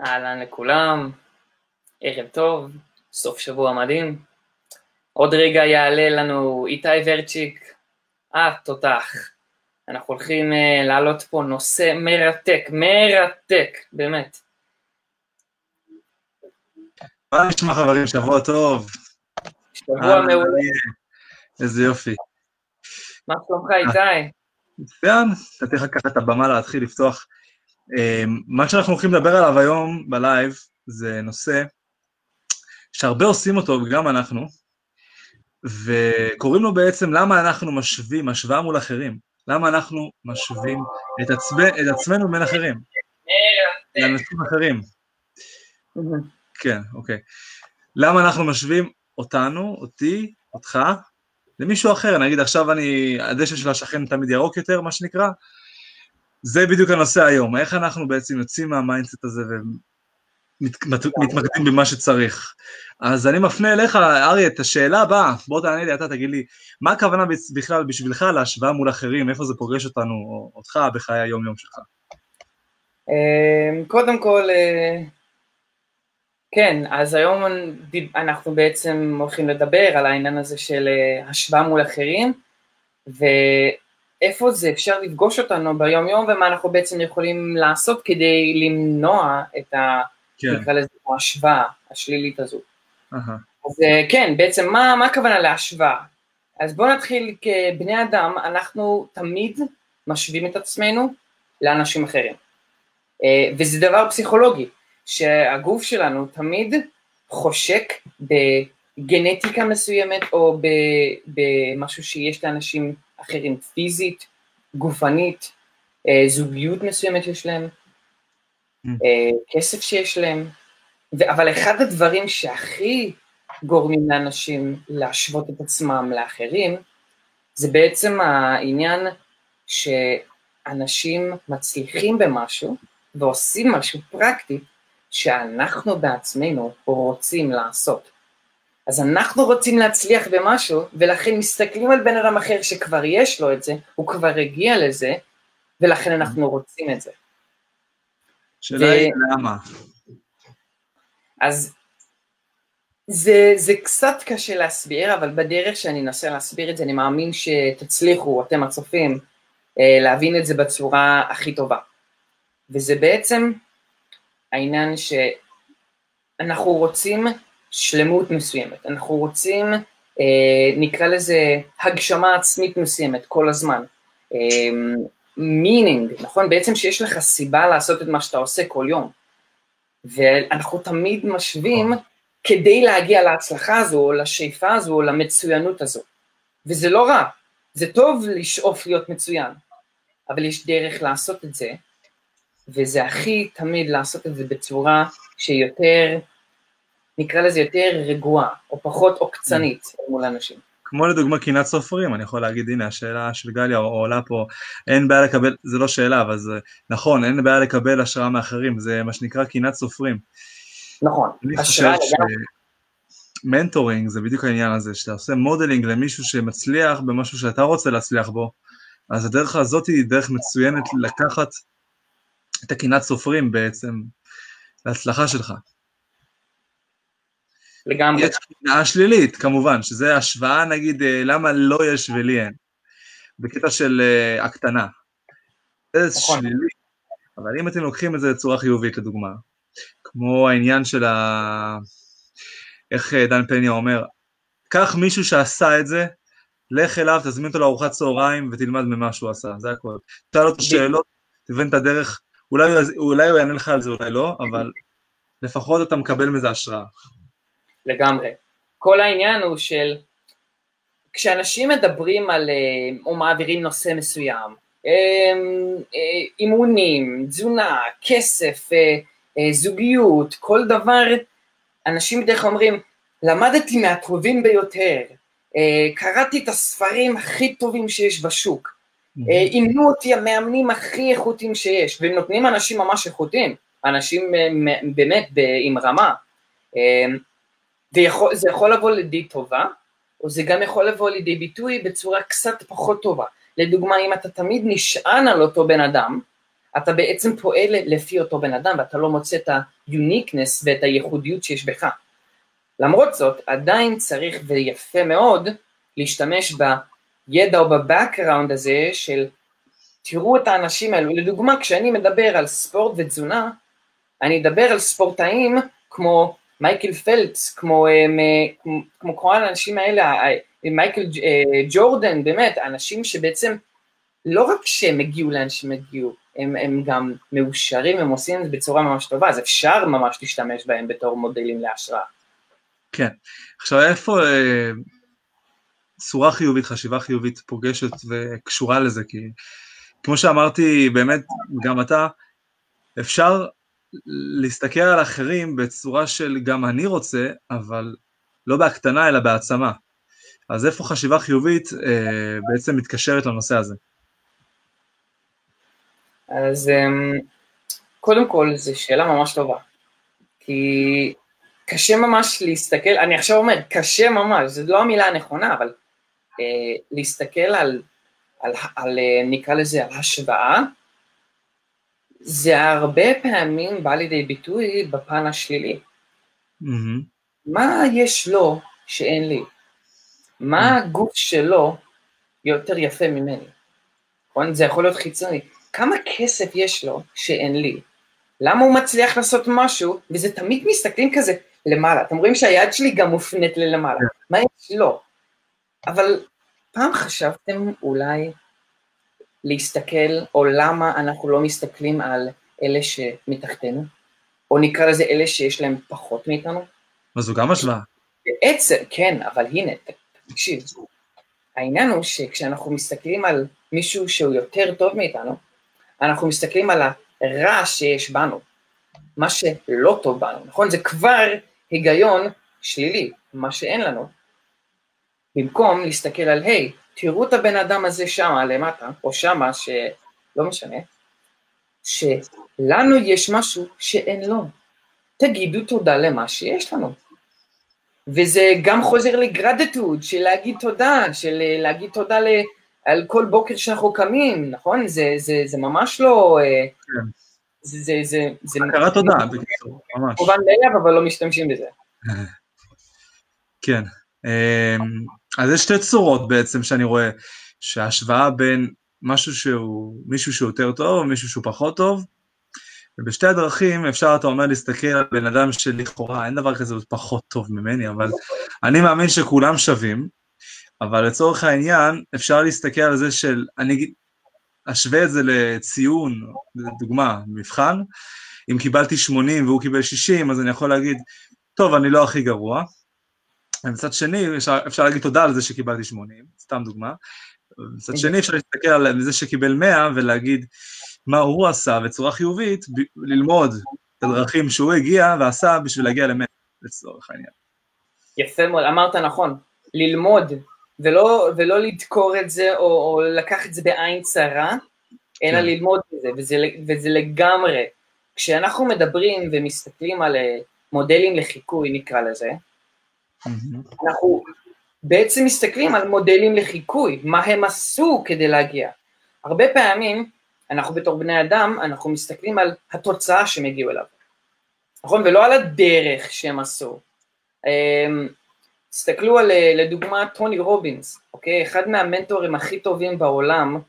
אהלן לכולם, ערב טוב, סוף שבוע מדהים. עוד רגע יעלה לנו איתי ורצ'יק, אה, תותח. אנחנו הולכים uh, להעלות פה נושא מרתק, מרתק, באמת. מה נשמע חברים? שבוע טוב. שבוע מעולה. איזה יופי. מה שלומך איתי? מצוין, נתתי לך ככה את הבמה להתחיל לפתוח מה שאנחנו הולכים לדבר עליו היום בלייב זה נושא שהרבה עושים אותו, וגם אנחנו, וקוראים לו בעצם למה אנחנו משווים, השוואה מול אחרים. למה אנחנו משווים את, עצמא, את עצמנו בין אחרים. לאנשים אחרים. כן, אוקיי. למה אנחנו משווים אותנו, אותי, אותך, למישהו אחר, נגיד עכשיו אני, הדשא של השכן תמיד ירוק יותר, מה שנקרא, זה בדיוק הנושא היום, איך אנחנו בעצם יוצאים מה mindset הזה ומתמקדים במה שצריך. אז אני מפנה אליך, אריה, את השאלה הבאה, בוא תענה לי, אתה תגיד לי, מה הכוונה בכלל בשבילך להשוואה מול אחרים, איפה זה פוגש אותנו, או אותך, בחיי היום-יום שלך? אמ, קודם כל, אה, כן, אז היום אנחנו בעצם הולכים לדבר על העניין הזה של אה, השוואה מול אחרים, ו... איפה זה אפשר לפגוש אותנו ביום יום ומה אנחנו בעצם יכולים לעשות כדי למנוע את ה... כן. נקרא לזה ההשוואה השלילית הזו. Uh-huh. אז אה, כן, בעצם מה, מה הכוונה להשוואה? אז בואו נתחיל כבני אדם, אנחנו תמיד משווים את עצמנו לאנשים אחרים. אה, וזה דבר פסיכולוגי, שהגוף שלנו תמיד חושק בגנטיקה מסוימת או במשהו שיש לאנשים אחרים פיזית, גופנית, אה, זוגיות מסוימת שיש להם, mm. אה, כסף שיש להם, אבל אחד הדברים שהכי גורמים לאנשים להשוות את עצמם לאחרים, זה בעצם העניין שאנשים מצליחים במשהו ועושים משהו פרקטי שאנחנו בעצמנו רוצים לעשות. אז אנחנו רוצים להצליח במשהו, ולכן מסתכלים על בן אדם אחר שכבר יש לו את זה, הוא כבר הגיע לזה, ולכן אנחנו רוצים את זה. שאלה היא למה. אז זה, זה קצת קשה להסביר, אבל בדרך שאני אנסה להסביר את זה, אני מאמין שתצליחו, אתם הצופים, אה, להבין את זה בצורה הכי טובה. וזה בעצם העניין שאנחנו רוצים שלמות מסוימת, אנחנו רוצים, אה, נקרא לזה הגשמה עצמית מסוימת כל הזמן. אה, נכון? בעצם שיש לך סיבה לעשות את מה שאתה עושה כל יום. ואנחנו תמיד משווים כדי להגיע להצלחה הזו, או לשאיפה הזו, או למצוינות הזו. וזה לא רע, זה טוב לשאוף להיות מצוין, אבל יש דרך לעשות את זה, וזה הכי תמיד לעשות את זה בצורה שיותר נקרא לזה יותר רגועה, או פחות עוקצנית מול אנשים. כמו לדוגמה קנאת סופרים, אני יכול להגיד, הנה השאלה של גליה עולה פה, אין בעיה לקבל, זה לא שאלה, אבל זה נכון, אין בעיה לקבל השראה מאחרים, זה מה שנקרא קנאת סופרים. נכון, השראה לגמרי. mentoring זה בדיוק העניין הזה, שאתה עושה modeling למישהו שמצליח במשהו שאתה רוצה להצליח בו, אז הדרך הזאת היא דרך מצוינת לקחת את הקנאת סופרים בעצם להצלחה שלך. לגמרי. יש קנאה שלילית, כמובן, שזה השוואה, נגיד, אה, למה לא יש ולי אין, בקטע של אה, הקטנה. זה נכון. שלילי, אבל אם אתם לוקחים את זה בצורה חיובית, לדוגמה, כמו העניין של ה... איך אה, דן פניה אומר, קח מישהו שעשה את זה, לך אליו, תזמין אותו לארוחת צהריים ותלמד ממה שהוא עשה, זה הכל. תשאל אותו שאלות, תבן את הדרך, אולי, אולי הוא יענה לך על זה, אולי לא, אבל לפחות אתה מקבל מזה השראה. לגמרי. כל העניין הוא של כשאנשים מדברים על, אה, או מעבירים נושא מסוים, אה, אה, אימונים, תזונה, כסף, זוגיות, כל דבר, אנשים בדרך כלל אומרים, למדתי מהטובים ביותר, קראתי את הספרים הכי טובים שיש בשוק, אימנו אותי המאמנים הכי איכותיים שיש, והם נותנים אנשים ממש איכותיים, אנשים באמת עם רמה. ויכול, זה יכול לבוא לידי טובה, או זה גם יכול לבוא לידי ביטוי בצורה קצת פחות טובה. לדוגמה, אם אתה תמיד נשען על אותו בן אדם, אתה בעצם פועל לפי אותו בן אדם, ואתה לא מוצא את ה-uniqueness ואת הייחודיות שיש בך. למרות זאת, עדיין צריך, ויפה מאוד, להשתמש בידע או בבקראונד הזה של תראו את האנשים האלו. לדוגמה, כשאני מדבר על ספורט ותזונה, אני אדבר על ספורטאים כמו מייקל פלץ, כמו, אה, כמו, כמו כל האנשים האלה, מייקל אה, ג'ורדן, באמת, אנשים שבעצם לא רק שהם הגיעו לאן שהם הגיעו, הם, הם גם מאושרים, הם עושים את זה בצורה ממש טובה, אז אפשר ממש להשתמש בהם בתור מודלים להשראה. כן. עכשיו איפה אה, צורה חיובית, חשיבה חיובית פוגשת וקשורה לזה? כי כמו שאמרתי, באמת, גם אתה, אפשר להסתכל על אחרים בצורה של גם אני רוצה, אבל לא בהקטנה אלא בהעצמה. אז איפה חשיבה חיובית אה, בעצם מתקשרת לנושא הזה? אז אמ, קודם כל, זו שאלה ממש טובה. כי קשה ממש להסתכל, אני עכשיו אומר, קשה ממש, זו לא המילה הנכונה, אבל אה, להסתכל על, על, על, אה, נקרא לזה, על השוואה, זה הרבה פעמים בא לידי ביטוי בפן השלילי. Mm-hmm. מה יש לו שאין לי? מה mm-hmm. הגוף שלו יותר יפה ממני? נכון? זה יכול להיות חיצוני. כמה כסף יש לו שאין לי? למה הוא מצליח לעשות משהו, וזה תמיד מסתכלים כזה למעלה. אתם רואים שהיד שלי גם מופנית ללמעלה. Yeah. מה יש לו? אבל פעם חשבתם אולי להסתכל, או למה אנחנו לא מסתכלים על אלה שמתחתנו, או נקרא לזה אלה שיש להם פחות מאיתנו? אז זו גם השוואה. בעצם, כן, אבל הנה, תקשיב, העניין הוא שכשאנחנו מסתכלים על מישהו שהוא יותר טוב מאיתנו, אנחנו מסתכלים על הרע שיש בנו, מה שלא טוב בנו, נכון? זה כבר היגיון שלילי, מה שאין לנו. במקום להסתכל על, היי, hey, תראו את הבן אדם הזה שמה למטה, או שמה, שלא משנה, שלנו יש משהו שאין לו. תגידו תודה למה שיש לנו. וזה גם חוזר לגרדטוד, של להגיד תודה, של להגיד תודה ל, על כל בוקר שאנחנו קמים, נכון? זה, זה, זה ממש לא... אה, כן. זה, זה, זה, זה... הכרת תודה, בקיצור, ממש. מובן מאליו, אבל לא משתמשים בזה. כן. אמ, אז יש שתי צורות בעצם שאני רואה, שההשוואה בין משהו שהוא, מישהו שהוא יותר טוב ומישהו שהוא פחות טוב, ובשתי הדרכים אפשר, אתה אומר, להסתכל על בן אדם שלכאורה אין דבר כזה פחות טוב ממני, אבל אני מאמין שכולם שווים, אבל לצורך העניין אפשר להסתכל על זה של, אני אשווה את זה לציון, לדוגמה, מבחן, אם קיבלתי 80 והוא קיבל 60, אז אני יכול להגיד, טוב, אני לא הכי גרוע, ומצד שני, אפשר, אפשר להגיד תודה על זה שקיבלתי 80, סתם דוגמה. מצד שני, אפשר להסתכל על זה שקיבל 100 ולהגיד מה הוא עשה בצורה חיובית, ב- ללמוד את הדרכים שהוא הגיע ועשה בשביל להגיע ל-100, לצורך העניין. יפה מאוד, אמרת נכון, ללמוד, ולא, ולא לדקור את זה או, או לקח את זה בעין צרה, אלא כן. ללמוד את זה, וזה, וזה לגמרי. כשאנחנו מדברים ומסתכלים על אה, מודלים לחיקוי, נקרא לזה, אנחנו בעצם מסתכלים על מודלים לחיקוי, מה הם עשו כדי להגיע. הרבה פעמים, אנחנו בתור בני אדם, אנחנו מסתכלים על התוצאה שהם הגיעו אליו, נכון? ולא על הדרך שהם עשו. אמ, תסתכלו על, לדוגמה, טוני רובינס, אוקיי? אחד מהמנטורים הכי טובים בעולם,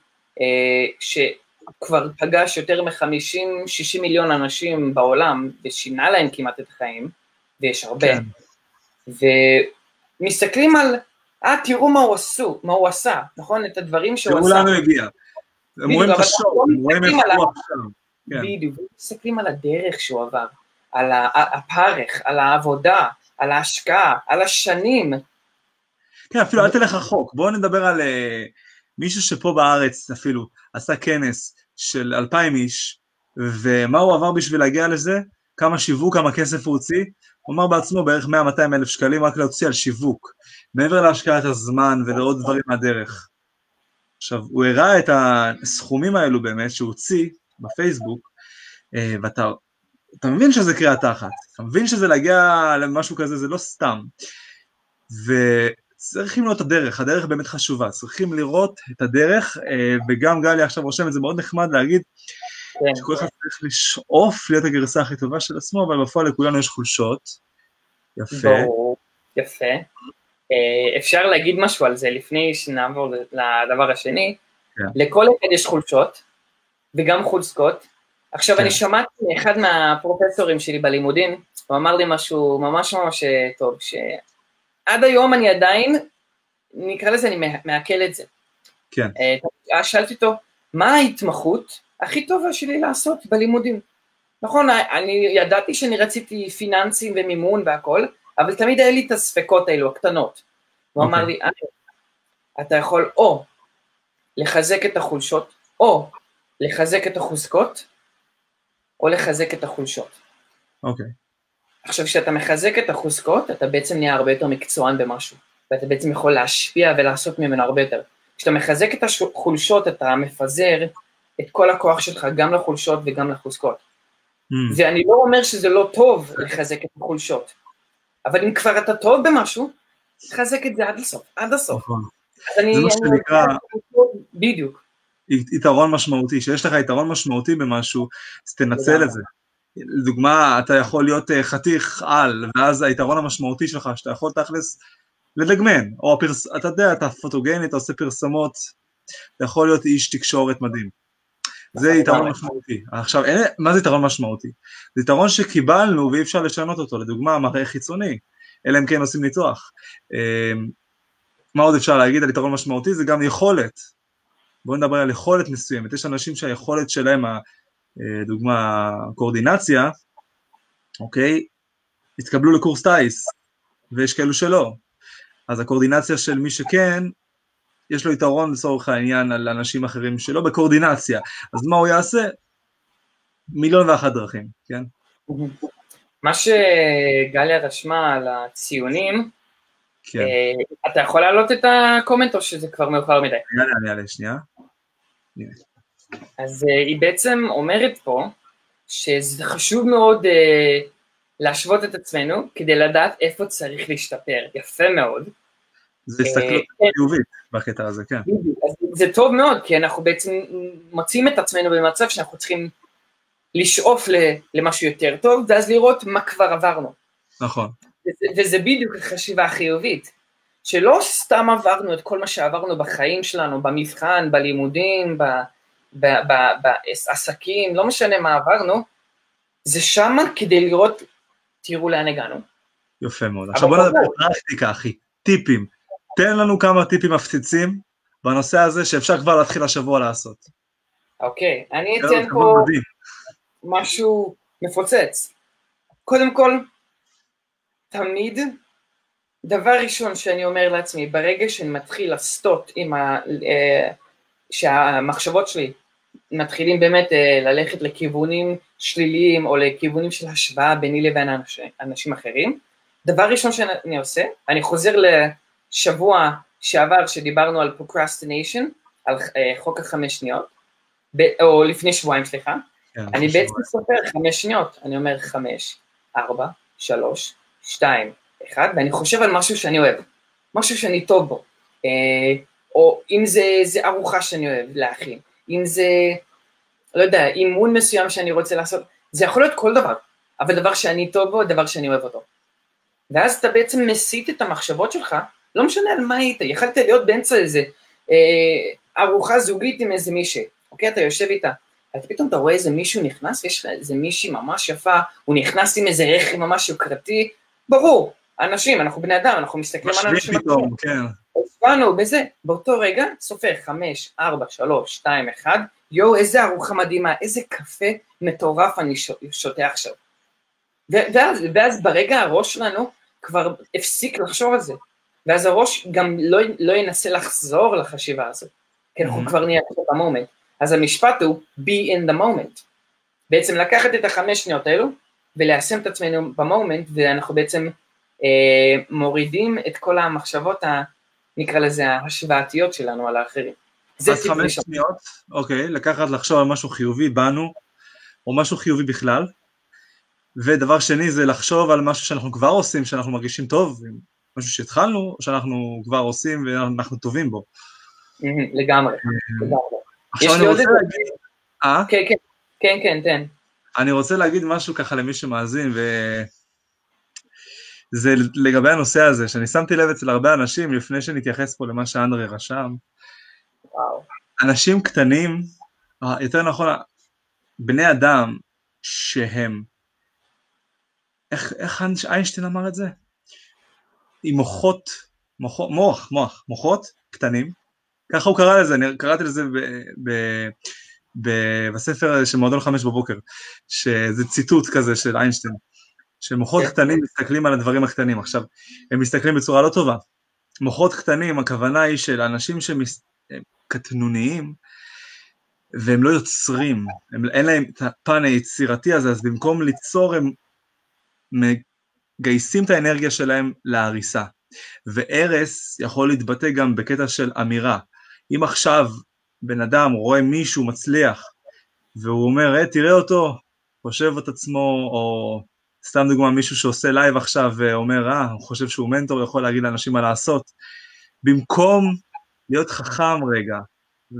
אה, שכבר פגש יותר מ-50-60 מיליון אנשים בעולם, ושינה להם כמעט את החיים, ויש הרבה. כן. ומסתכלים על, אה, תראו מה הוא עשו, מה הוא עשה, נכון? את הדברים שהוא עשה. תראו לאן הוא הגיע. הם רואים את השוק, לא הם רואים איך הוא עכשיו. כן. בדיוק, מסתכלים על הדרך שהוא עבר, על הפרך, על העבודה, על ההשקעה, על השנים. כן, אפילו אל תלך רחוק, בואו נדבר על אה, מישהו שפה בארץ אפילו עשה כנס של אלפיים איש, ומה הוא עבר בשביל להגיע לזה, כמה שיווק, כמה כסף הוא הוציא, הוא אמר בעצמו בערך 100-200 אלף שקלים רק להוציא על שיווק, מעבר להשקעת הזמן ולעוד דברים מהדרך. עכשיו, הוא הראה את הסכומים האלו באמת שהוא הוציא בפייסבוק, אה, ואתה אתה מבין שזה קריאה תחת, אתה מבין שזה להגיע למשהו כזה, זה לא סתם. וצריכים לראות את הדרך, הדרך באמת חשובה, צריכים לראות את הדרך, אה, וגם גלי עכשיו רושם את זה מאוד נחמד להגיד, כן. שכל אחד צריך לשאוף להיות הגרסה הכי טובה של עצמו, אבל בפועל לכולנו יש חולשות. יפה. ברור, יפה. אה, אפשר להגיד משהו על זה לפני שנעבור לדבר השני. כן. לכל אחד יש חולשות, וגם חולצקות. עכשיו, כן. אני שמעתי מאחד מהפרופסורים שלי בלימודים, הוא אמר לי משהו ממש ממש טוב, שעד היום אני עדיין, נקרא לזה, אני מעכל את זה. כן. אה, שאלתי אותו, מה ההתמחות הכי טובה שלי לעשות בלימודים? נכון, אני ידעתי שאני רציתי פיננסים ומימון והכל, אבל תמיד היה לי את הספקות האלו, הקטנות. הוא אמר אוקיי. לי, אתה יכול או לחזק את החולשות, או לחזק את החוזקות, או לחזק את החולשות. אוקיי. Okay. עכשיו, כשאתה מחזק את החוזקות, אתה בעצם נהיה הרבה יותר מקצוען במשהו, ואתה בעצם יכול להשפיע ולעשות ממנו הרבה יותר. כשאתה מחזק את החולשות, אתה מפזר את כל הכוח שלך גם לחולשות וגם לחוזקות. Mm. ואני לא אומר שזה לא טוב לחזק את החולשות, אבל אם כבר אתה טוב במשהו, תחזק את זה עד הסוף, עד הסוף. נכון. זה מה שנקרא... בדיוק. יתרון משמעותי, שיש לך יתרון משמעותי במשהו, אז תנצל את זה. לדוגמה, אתה יכול להיות אה, חתיך על, ואז היתרון המשמעותי שלך, שאתה יכול תכלס לדגמן, או הפרס... אתה יודע, אתה פוטוגני, אתה עושה פרסמות, אתה יכול להיות איש תקשורת מדהים. זה יתרון משמעותי. עכשיו, אין, מה זה יתרון משמעותי? זה יתרון שקיבלנו ואי אפשר לשנות אותו, לדוגמה, מראה חיצוני, אלא אם כן עושים ניתוח. אמ, מה עוד אפשר להגיד על יתרון משמעותי? זה גם יכולת. בואו נדבר על יכולת מסוימת. יש אנשים שהיכולת שלהם, אה, דוגמה קואורדינציה, אוקיי, התקבלו לקורס טיס, ויש כאלו שלא. אז הקואורדינציה של מי שכן, יש לו יתרון לצורך העניין על אנשים אחרים שלא בקואורדינציה. אז מה הוא יעשה? מיליון ואחת דרכים, כן? מה שגליה רשמה על הציונים, כן. אה, אתה יכול להעלות את הקומנט או שזה כבר מאוחר מדי? יאללה, אני אעלה שנייה. אז uh, היא בעצם אומרת פה שזה חשוב מאוד uh, להשוות את עצמנו כדי לדעת איפה צריך להשתפר, יפה מאוד. זה הסתכלות uh, חיובית בקטע הזה, כן. זה טוב מאוד, כי אנחנו בעצם מוצאים את עצמנו במצב שאנחנו צריכים לשאוף למשהו יותר טוב, ואז לראות מה כבר עברנו. נכון. וזה, וזה בדיוק החשיבה החיובית, שלא סתם עברנו את כל מה שעברנו בחיים שלנו, במבחן, בלימודים, ב... בעסקים, לא משנה מה עברנו, זה שמה כדי לראות, תראו לאן הגענו. יפה מאוד. עכשיו בוא נדבר פרקטיקה, אחי, טיפים. תן לנו כמה טיפים מפציצים בנושא הזה שאפשר כבר להתחיל השבוע לעשות. אוקיי, אני אתן פה משהו מפוצץ. קודם כל, תמיד, דבר ראשון שאני אומר לעצמי, ברגע שאני מתחיל לסטות עם ה... אה, שהמחשבות שלי מתחילים באמת אה, ללכת לכיוונים שליליים או לכיוונים של השוואה ביני לבין אנשים אחרים, דבר ראשון שאני עושה, אני חוזר לשבוע שעבר שדיברנו על procrastination, על אה, חוק החמש שניות, או לפני שבועיים סליחה, כן, אני בעצם סופר חמש שניות, אני אומר חמש, ארבע, שלוש, שתיים, אחד, ואני חושב על משהו שאני אוהב, משהו שאני טוב בו, אה, או אם זה, זה ארוחה שאני אוהב להכין, אם זה, לא יודע, אימון מסוים שאני רוצה לעשות, זה יכול להיות כל דבר, אבל דבר שאני טוב בו, דבר שאני אוהב אותו. ואז אתה בעצם מסיט את המחשבות שלך, לא משנה על מה היית, יכלת להיות באמצע איזה אה, ארוחה זוגית עם איזה מישהי, אוקיי? אתה יושב איתה, אז פתאום אתה רואה איזה מישהו נכנס, ויש לך איזה מישהי ממש יפה, הוא נכנס עם איזה רכב ממש יוקרתי, ברור, אנשים, אנחנו בני אדם, אנחנו מסתכלים על אנשים. משווים פתאום, כן. הצבענו בזה, באותו רגע, סופר חמש, ארבע, שלוש, שתיים, אחד, יואו, איזה ארוחה מדהימה, איזה קפה מטורף אני שותה עכשיו. ואז, ואז ברגע הראש שלנו כבר הפסיק לחשוב על זה, ואז הראש גם לא, לא ינסה לחזור לחשיבה הזאת, כי אנחנו כבר נהיה במומנט. אז המשפט הוא be in the moment. בעצם לקחת את החמש שניות האלו וליישם את עצמנו במומנט, ואנחנו בעצם אה, מורידים את כל המחשבות ה... נקרא לזה ההשוואתיות שלנו על האחרים. אז חמש שניות, אוקיי, לקחת לחשוב על משהו חיובי בנו, או משהו חיובי בכלל, ודבר שני זה לחשוב על משהו שאנחנו כבר עושים, שאנחנו מרגישים טוב, משהו שהתחלנו, או שאנחנו כבר עושים ואנחנו טובים בו. לגמרי, עכשיו אני רוצה להגיד... אה? כן, כן. כן, כן, תן. אני רוצה להגיד משהו ככה למי שמאזין, וזה לגבי הנושא הזה, שאני שמתי לב אצל הרבה אנשים, לפני שנתייחס פה למה שאנדרי רשם, וואו. אנשים קטנים, אה, יותר נכון, בני אדם שהם, איך, איך איינשטיין אמר את זה? עם מוחות, מוח, מוח, מוח, מוחות קטנים, ככה הוא קרא לזה, אני קראתי לזה ב, ב, ב, בספר של מועדון חמש בבוקר, שזה ציטוט כזה של איינשטיין, שמוחות כן. קטנים מסתכלים על הדברים הקטנים. עכשיו, הם מסתכלים בצורה לא טובה. מוחות קטנים, הכוונה היא של אנשים שהם קטנוניים, והם לא יוצרים, הם, אין להם את הפן היצירתי הזה, אז במקום ליצור הם מגייסים את האנרגיה שלהם להריסה. והרס יכול להתבטא גם בקטע של אמירה. אם עכשיו בן אדם רואה מישהו מצליח, והוא אומר, אה, תראה אותו, חושב את עצמו, או סתם דוגמה, מישהו שעושה live עכשיו ואומר, אה, הוא חושב שהוא מנטור, יכול להגיד לאנשים מה לעשות. במקום להיות חכם רגע,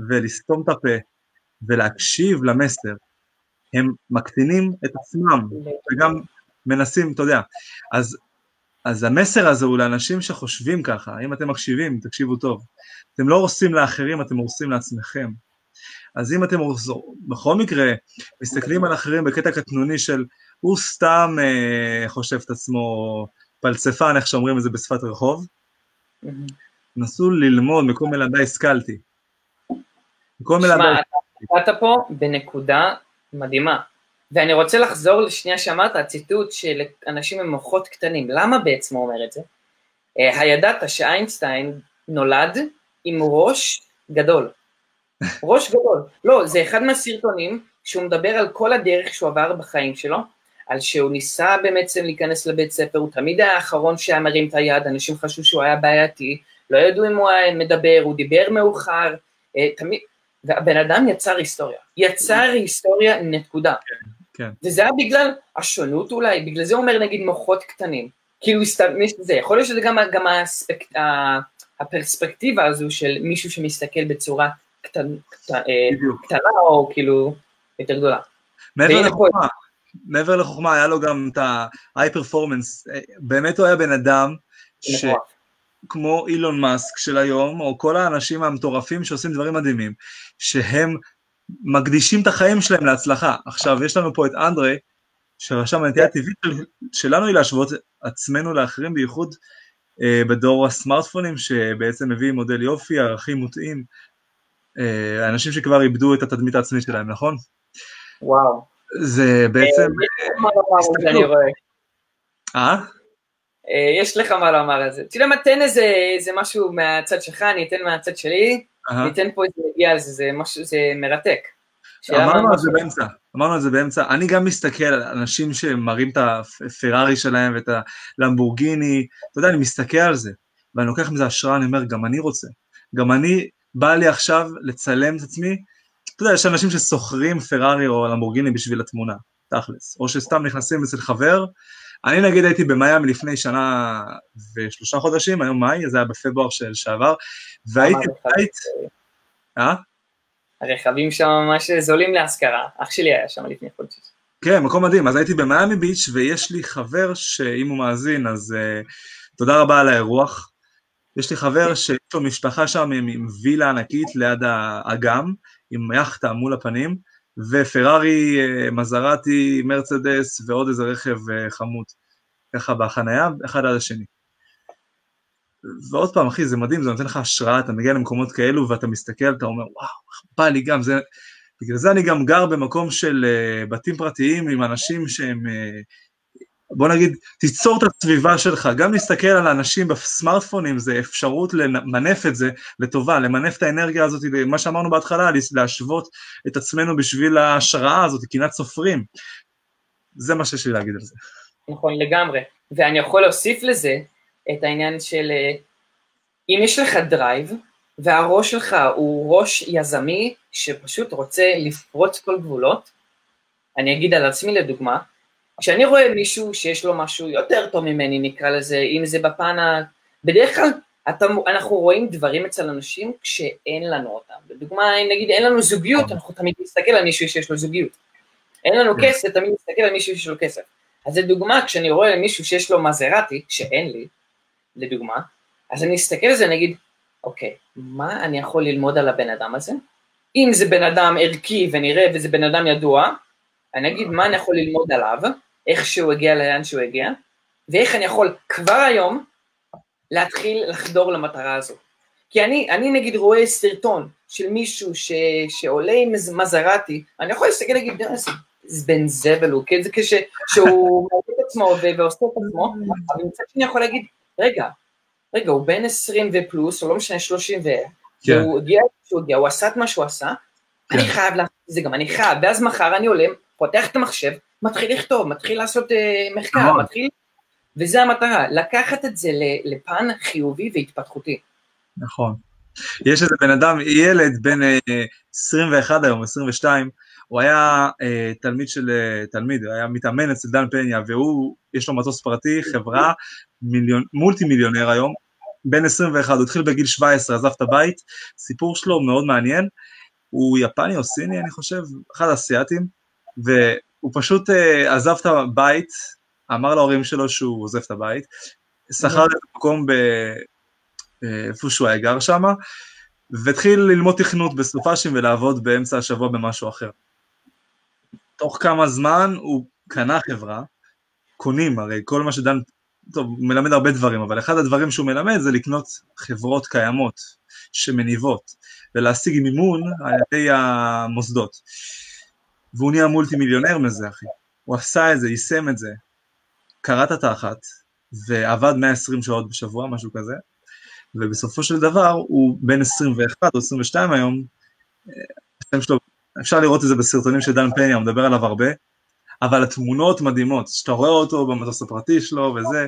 ולסתום את הפה, ולהקשיב למסר, הם מקטינים את עצמם, וגם מנסים, אתה יודע. אז, אז המסר הזה הוא לאנשים שחושבים ככה, אם אתם מקשיבים, תקשיבו טוב. אתם לא הורסים לאחרים, אתם הורסים לעצמכם. אז אם אתם בכל מקרה מסתכלים על אחרים בקטע קטנוני של הוא סתם אה, חושב את עצמו פלצפן, איך שאומרים את זה בשפת רחוב, נסו ללמוד, מקום מלמדי השכלתי. מקום מלמדי... שמע, אתה פה בנקודה מדהימה, ואני רוצה לחזור לשנייה שאמרת, הציטוט של אנשים עם מוחות קטנים, למה בעצם הוא אומר את זה? אה, הידעת שאיינסטיין נולד עם ראש גדול. ראש גדול. לא, זה אחד מהסרטונים שהוא מדבר על כל הדרך שהוא עבר בחיים שלו, על שהוא ניסה בעצם להיכנס לבית ספר, הוא תמיד היה האחרון שהיה מרים את היד, אנשים חשבו שהוא היה בעייתי, לא ידעו אם הוא היה מדבר, הוא דיבר מאוחר, אה, תמיד, והבן אדם יצר היסטוריה, יצר היסטוריה נקודה. כן. וזה היה בגלל השונות אולי, בגלל זה אומר נגיד מוחות קטנים, כאילו זה, יכול להיות שזה גם, גם האספקט, הפרספקטיבה הזו של מישהו שמסתכל בצורה קטנ, קטנ, אה, קטנה או כאילו יותר גדולה. מעבר לחוכמה, מעבר לחוכמה היה לו גם את ה-high performance, אה, באמת הוא היה בן אדם ש... כמו אילון מאסק של היום, או כל האנשים המטורפים שעושים דברים מדהימים, שהם מקדישים את החיים שלהם להצלחה. עכשיו, יש לנו פה את אנדרי, שרשם הנטייה הטבעית שלנו היא להשוות עצמנו לאחרים, בייחוד אה, בדור הסמארטפונים, שבעצם מביא מודל יופי, ערכים מוטעים, אה, אנשים שכבר איבדו את התדמית העצמית שלהם, נכון? וואו. זה בעצם... אה? אה? יש לך מה לומר על זה. אתה יודע מה, תן איזה משהו מהצד שלך, אני אתן מהצד שלי, אני אתן פה איזה זה, זה משהו, זה מרתק. אמרנו על זה באמצע, אמרנו על זה באמצע, אני גם מסתכל על אנשים שמראים את הפרארי שלהם ואת הלמבורגיני, אתה יודע, אני מסתכל על זה, ואני לוקח מזה השראה, אני אומר, גם אני רוצה, גם אני, בא לי עכשיו לצלם את עצמי, אתה יודע, יש אנשים ששוכרים פרארי או למבורגיני בשביל התמונה, תכלס, או שסתם נכנסים אצל חבר, אני נגיד הייתי במיאמי לפני שנה ושלושה חודשים, היום מאי, זה היה בפברואר של שעבר, והייתי בבית, אה? הרכבים שם ממש זולים להשכרה, אח שלי היה שם לפני חודש. כן, מקום מדהים, אז הייתי במיאמי ביץ' ויש לי חבר שאם הוא מאזין אז uh, תודה רבה על האירוח. יש לי חבר שיש לו משפחה שם עם, עם וילה ענקית ליד האגם, עם יאכטה מול הפנים, ופרארי, uh, מזרטי, מרצדס ועוד איזה רכב uh, חמוד, ככה בחנייה, אחד עד השני. ועוד פעם, אחי, זה מדהים, זה נותן לך השראה, אתה מגיע למקומות כאלו ואתה מסתכל, אתה אומר, וואו, בא לי גם, זה... בגלל זה אני גם גר במקום של uh, בתים פרטיים עם אנשים שהם, בוא נגיד, תיצור את הסביבה שלך, גם להסתכל על האנשים בסמארטפונים זה אפשרות למנף את זה לטובה, למנף את האנרגיה הזאת, מה שאמרנו בהתחלה, להשוות את עצמנו בשביל ההשראה הזאת, קנאת סופרים. זה מה שיש לי להגיד על זה. נכון, לגמרי. ואני יכול להוסיף לזה, את העניין של אה, אם יש לך drive, והראש שלך הוא ראש יזמי שפשוט רוצה לפרוץ כל גבולות, אני אגיד על עצמי לדוגמה, כשאני רואה מישהו שיש לו משהו יותר טוב ממני, נקרא לזה, אם זה בפן ה... בדרך כלל אתה, אנחנו רואים דברים אצל אנשים כשאין לנו אותם. לדוגמה, נגיד אין לנו זוגיות, אנחנו תמיד נסתכל על מישהו שיש לו זוגיות. אין לנו כן. כסף, תמיד מסתכל על מישהו שיש לו כסף. אז לדוגמה, כשאני רואה מישהו שיש לו מזרטי, שאין לי, לדוגמה, אז אני אסתכל על זה, אני אגיד, אוקיי, מה אני יכול ללמוד על הבן אדם הזה? אם זה בן אדם ערכי ונראה וזה בן אדם ידוע, אני אגיד מה אני יכול ללמוד עליו, איך שהוא הגיע לאן שהוא הגיע, ואיך אני יכול כבר היום להתחיל לחדור למטרה הזו. כי אני, אני נגיד רואה סרטון של מישהו ש, שעולה עם מזרטי, אני יכול להסתכל ולהגיד, זה בן זבל הוא, כן, זה כשהוא מעביר את עצמו ועושה את עצמו, אבל מצד שני יכול להגיד, רגע, רגע, הוא בן 20 ופלוס, או לא משנה, 30 ו... כן. הוא הגיע, הוא הגיע, הוא עשה את מה שהוא עשה, כן. אני חייב לעשות את זה גם, אני חייב, ואז מחר אני עולה, פותח את המחשב, מתחיל לכתוב, מתחיל לעשות uh, מחקר, נכון. מתחיל... וזה המטרה, לקחת את זה לפן חיובי והתפתחותי. נכון. יש איזה בן אדם, ילד בן 21 היום, 22, הוא היה אה, תלמיד של, אה, תלמיד, הוא היה מתאמן אצל דן פניה, והוא, יש לו מטוס פרטי, חברה, מיליון, מולטי מיליונר היום, בן 21, הוא התחיל בגיל 17, עזב את הבית, סיפור שלו מאוד מעניין, הוא יפני או סיני, אני חושב, אחד האסייתים, והוא פשוט אה, עזב את הבית, אמר להורים שלו שהוא עוזב את הבית, שכר את המקום ב... אה, איפה שהוא היה גר שם, והתחיל ללמוד תכנות בסופאשים ולעבוד באמצע השבוע במשהו אחר. תוך כמה זמן הוא קנה חברה, קונים, הרי כל מה שדן, טוב, הוא מלמד הרבה דברים, אבל אחד הדברים שהוא מלמד זה לקנות חברות קיימות שמניבות, ולהשיג מימון על ידי המוסדות. והוא נהיה מולטי מיליונר מזה, אחי. הוא עשה את זה, יישם את זה, קרא את התחת, ועבד 120 שעות בשבוע, משהו כזה, ובסופו של דבר הוא בין 21 או 22 היום, השם שלו, אפשר לראות את זה בסרטונים של דן פניה, הוא מדבר עליו הרבה, אבל התמונות מדהימות, שאתה רואה אותו במטוס הפרטי שלו וזה,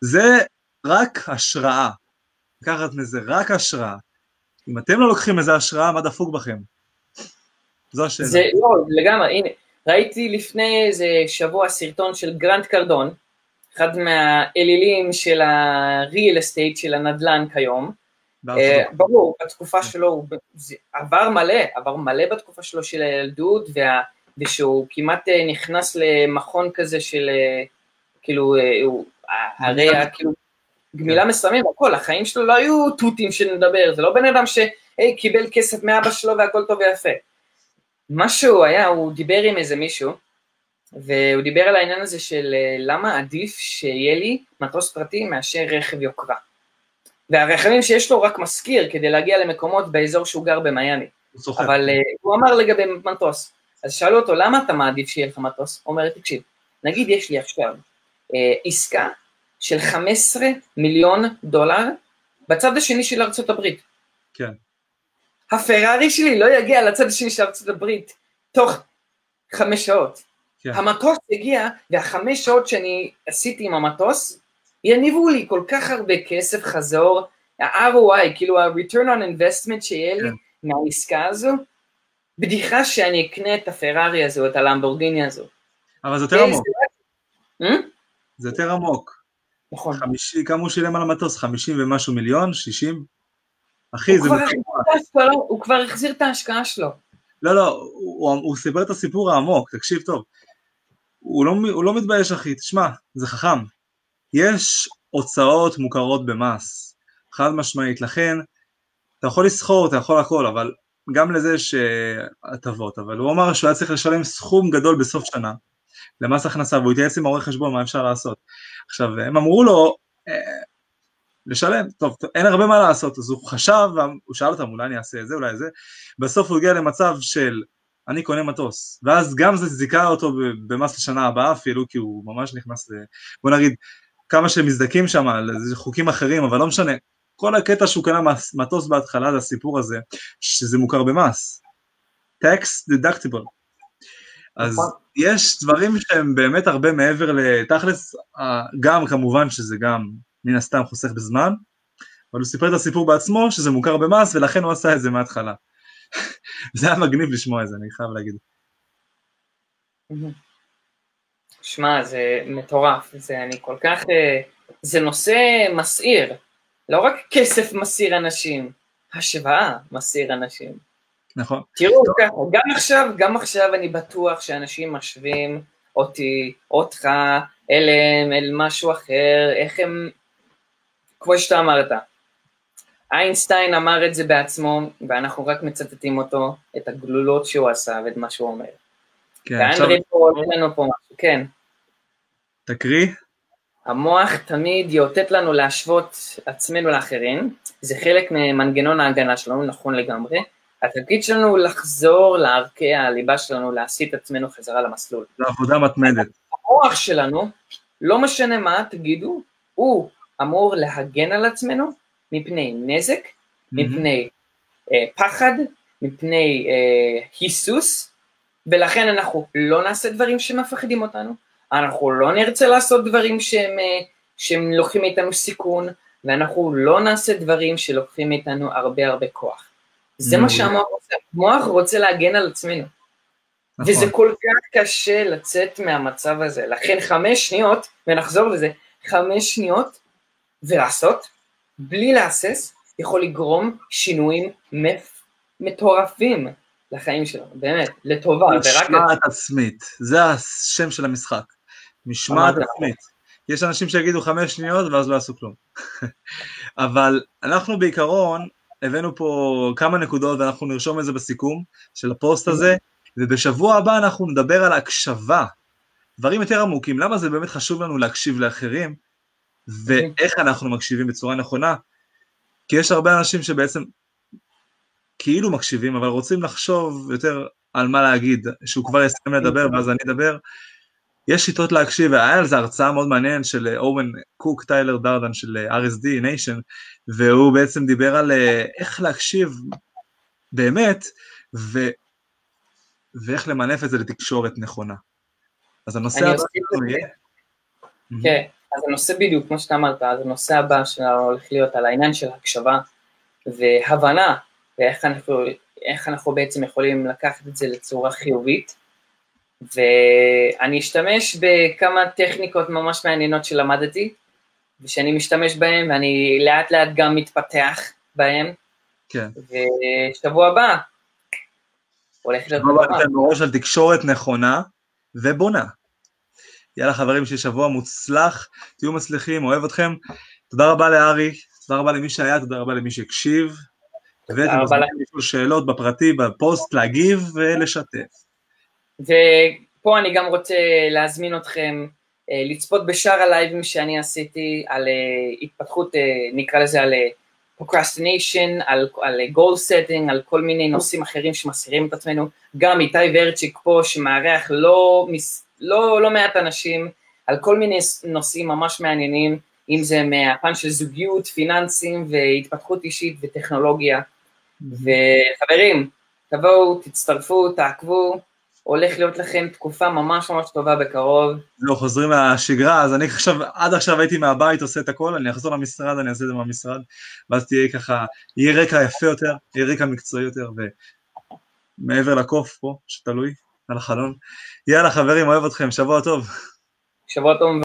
זה רק השראה, לקחת מזה רק השראה. אם אתם לא לוקחים איזה השראה, מה דפוק בכם? זו השאלה. זה לא, לגמרי, הנה, ראיתי לפני איזה שבוע סרטון של גרנט קרדון, אחד מהאלילים של ה-real estate, של הנדל"ן כיום. אה, ברור, בתקופה כן. שלו הוא עבר מלא, עבר מלא בתקופה שלו של הילדות, ושהוא כמעט אה, נכנס למכון כזה של, אה, כאילו, הרי כאילו, גמילה מסמים, הכל, החיים שלו לא היו תותים שנדבר, זה לא בן אדם שקיבל כסף מאבא שלו והכל טוב ויפה. מה שהוא היה, הוא דיבר עם איזה מישהו, והוא דיבר על העניין הזה של אה, למה עדיף שיהיה לי מטוס פרטי מאשר רכב יוקרה. והרכבים שיש לו רק מזכיר כדי להגיע למקומות באזור שהוא גר במיאמי. אבל uh, הוא אמר לגבי מטוס, אז שאלו אותו למה אתה מעדיף שיהיה לך מטוס? הוא אומר תקשיב, נגיד יש לי עכשיו uh, עסקה של 15 מיליון דולר בצד השני של ארצות הברית. כן. הפרארי שלי לא יגיע לצד השני של ארצות הברית תוך חמש שעות. כן. המטוס הגיע, והחמש שעות שאני עשיתי עם המטוס, יניבו לי כל כך הרבה כסף חזור, ה-ROI, כאילו ה-return on investment שיהיה לי כן. מהעסקה הזו, בדיחה שאני אקנה את הפרארי הזו, את הלמבורגיני הזו. אבל זה יותר עמוק. אה? זה יותר עמוק. נכון. חמישי, כמה הוא שילם על המטוס? חמישים ומשהו מיליון? שישים? אחי, זה... הוא כבר החזיר את ההשקעה שלו. לא, לא, הוא, הוא סיפר את הסיפור העמוק, תקשיב טוב. הוא לא, הוא לא מתבייש אחי, תשמע, זה חכם. יש הוצאות מוכרות במס, חד משמעית, לכן אתה יכול לסחור, אתה יכול הכל, אבל גם לזה יש הטבות, אבל הוא אמר שהוא היה צריך לשלם סכום גדול בסוף שנה למס הכנסה, והוא התייעץ עם עורך חשבון מה אפשר לעשות. עכשיו, הם אמרו לו, אה, לשלם, טוב, אין הרבה מה לעשות, אז הוא חשב, הוא שאל אותם, אולי אני אעשה את זה, אולי זה, בסוף הוא הגיע למצב של אני קונה מטוס, ואז גם זה זיכה אותו במס לשנה הבאה אפילו, כי הוא ממש נכנס ל... בוא נגיד, כמה שהם מזדכים שם, זה חוקים אחרים, אבל לא משנה, כל הקטע שהוא קנה מטוס בהתחלה, זה הסיפור הזה, שזה מוכר במס. tax deductible. אז נכון. יש דברים שהם באמת הרבה מעבר לתכלס, גם כמובן שזה גם מן הסתם חוסך בזמן, אבל הוא סיפר את הסיפור בעצמו שזה מוכר במס ולכן הוא עשה את זה מההתחלה. זה היה מגניב לשמוע את זה, אני חייב להגיד. שמע, זה מטורף, זה אני כל כך, אה, זה נושא מסעיר, לא רק כסף מסעיר אנשים, השוואה מסעיר אנשים. נכון. תראו, גם עכשיו, גם עכשיו אני בטוח שאנשים משווים אותי, אותך, אליהם, אל משהו אחר, איך הם, כמו שאתה אמרת, איינשטיין אמר את זה בעצמו, ואנחנו רק מצטטים אותו, את הגלולות שהוא עשה ואת מה שהוא אומר. כן, עכשיו... פה, לנו פה משהו, כן. תקריא. המוח תמיד יאותת לנו להשוות עצמנו לאחרים, זה חלק ממנגנון ההגנה שלנו, נכון לגמרי. התפקיד שלנו הוא לחזור לערכי הליבה שלנו, להסיט עצמנו חזרה למסלול. זו עבודה מתמדת. המוח שלנו, לא משנה מה תגידו, הוא אמור להגן על עצמנו מפני נזק, מפני אה, פחד, מפני אה, היסוס, ולכן אנחנו לא נעשה דברים שמפחידים אותנו, אנחנו לא נרצה לעשות דברים שהם, אה, שהם לוקחים מאיתנו סיכון, ואנחנו לא נעשה דברים שלוקחים מאיתנו הרבה הרבה כוח. זה מה שהמוח רוצה, המוח רוצה להגן על עצמנו. נכון. וזה כל כך קשה לצאת מהמצב הזה, לכן חמש שניות, ונחזור לזה, חמש שניות ולעשות, בלי להסס, יכול לגרום שינויים מטורפים לחיים שלנו, באמת, לטובה. משמעת עצמית, זה השם של המשחק, משמעת עצמית. יש אנשים שיגידו חמש שניות ואז לא יעשו כלום. אבל אנחנו בעיקרון הבאנו פה כמה נקודות ואנחנו נרשום את זה בסיכום של הפוסט הזה, ובשבוע הבא אנחנו נדבר על הקשבה, דברים יותר עמוקים, למה זה באמת חשוב לנו להקשיב לאחרים, ואיך אנחנו מקשיבים בצורה נכונה, כי יש הרבה אנשים שבעצם כאילו מקשיבים, אבל רוצים לחשוב יותר על מה להגיד, שהוא כבר יסיים לדבר ואז אני אדבר. יש שיטות להקשיב, והיה על זה הרצאה מאוד מעניינת של אורן קוק, טיילר דרדן של RSD Nation, והוא בעצם דיבר על אה, איך להקשיב באמת, ו... ואיך למנף את זה לתקשורת נכונה. אז הנושא הבא שלנו יהיה... כן, אז הנושא בדיוק, כמו שאתה אמרת, אז הנושא הבא שלנו הולך להיות על העניין של הקשבה והבנה, ואיך אנחנו, אנחנו בעצם יכולים לקחת את זה לצורה חיובית. ואני אשתמש בכמה טכניקות ממש מעניינות שלמדתי, ושאני משתמש בהן, ואני לאט לאט גם מתפתח בהן. כן. ושבוע הבא, הולך להיות... שבוע הבא אתם בראש על תקשורת נכונה ובונה. יאללה חברים, שיהיה שבוע מוצלח, תהיו מצליחים, אוהב אתכם. תודה רבה לארי, תודה רבה למי שהיה, תודה רבה למי שהקשיב. ואתם מוזמנים לשאול שאלות בפרטי, בפוסט, להגיב ולשתף. ופה אני גם רוצה להזמין אתכם אה, לצפות בשאר הלייבים שאני עשיתי על אה, התפתחות, אה, נקרא לזה על procrastination, על, על goal setting, על כל מיני נושאים אחרים שמסירים את עצמנו. גם איתי ורצ'יק פה שמארח לא, לא, לא מעט אנשים על כל מיני נושאים ממש מעניינים, אם זה מהפן של זוגיות, פיננסים והתפתחות אישית וטכנולוגיה. וחברים, תבואו, תצטרפו, תעקבו, הולך להיות לכם תקופה ממש ממש טובה בקרוב. לא, חוזרים מהשגרה, אז אני עכשיו, עד עכשיו הייתי מהבית עושה את הכל, אני אחזור למשרד, אני אעשה את זה מהמשרד, ואז תהיה ככה, יהיה רקע יפה יותר, יהיה רקע מקצועי יותר, ומעבר לקוף פה, שתלוי, על החלון. יאללה חברים, אוהב אתכם, שבוע טוב. שבוע טוב.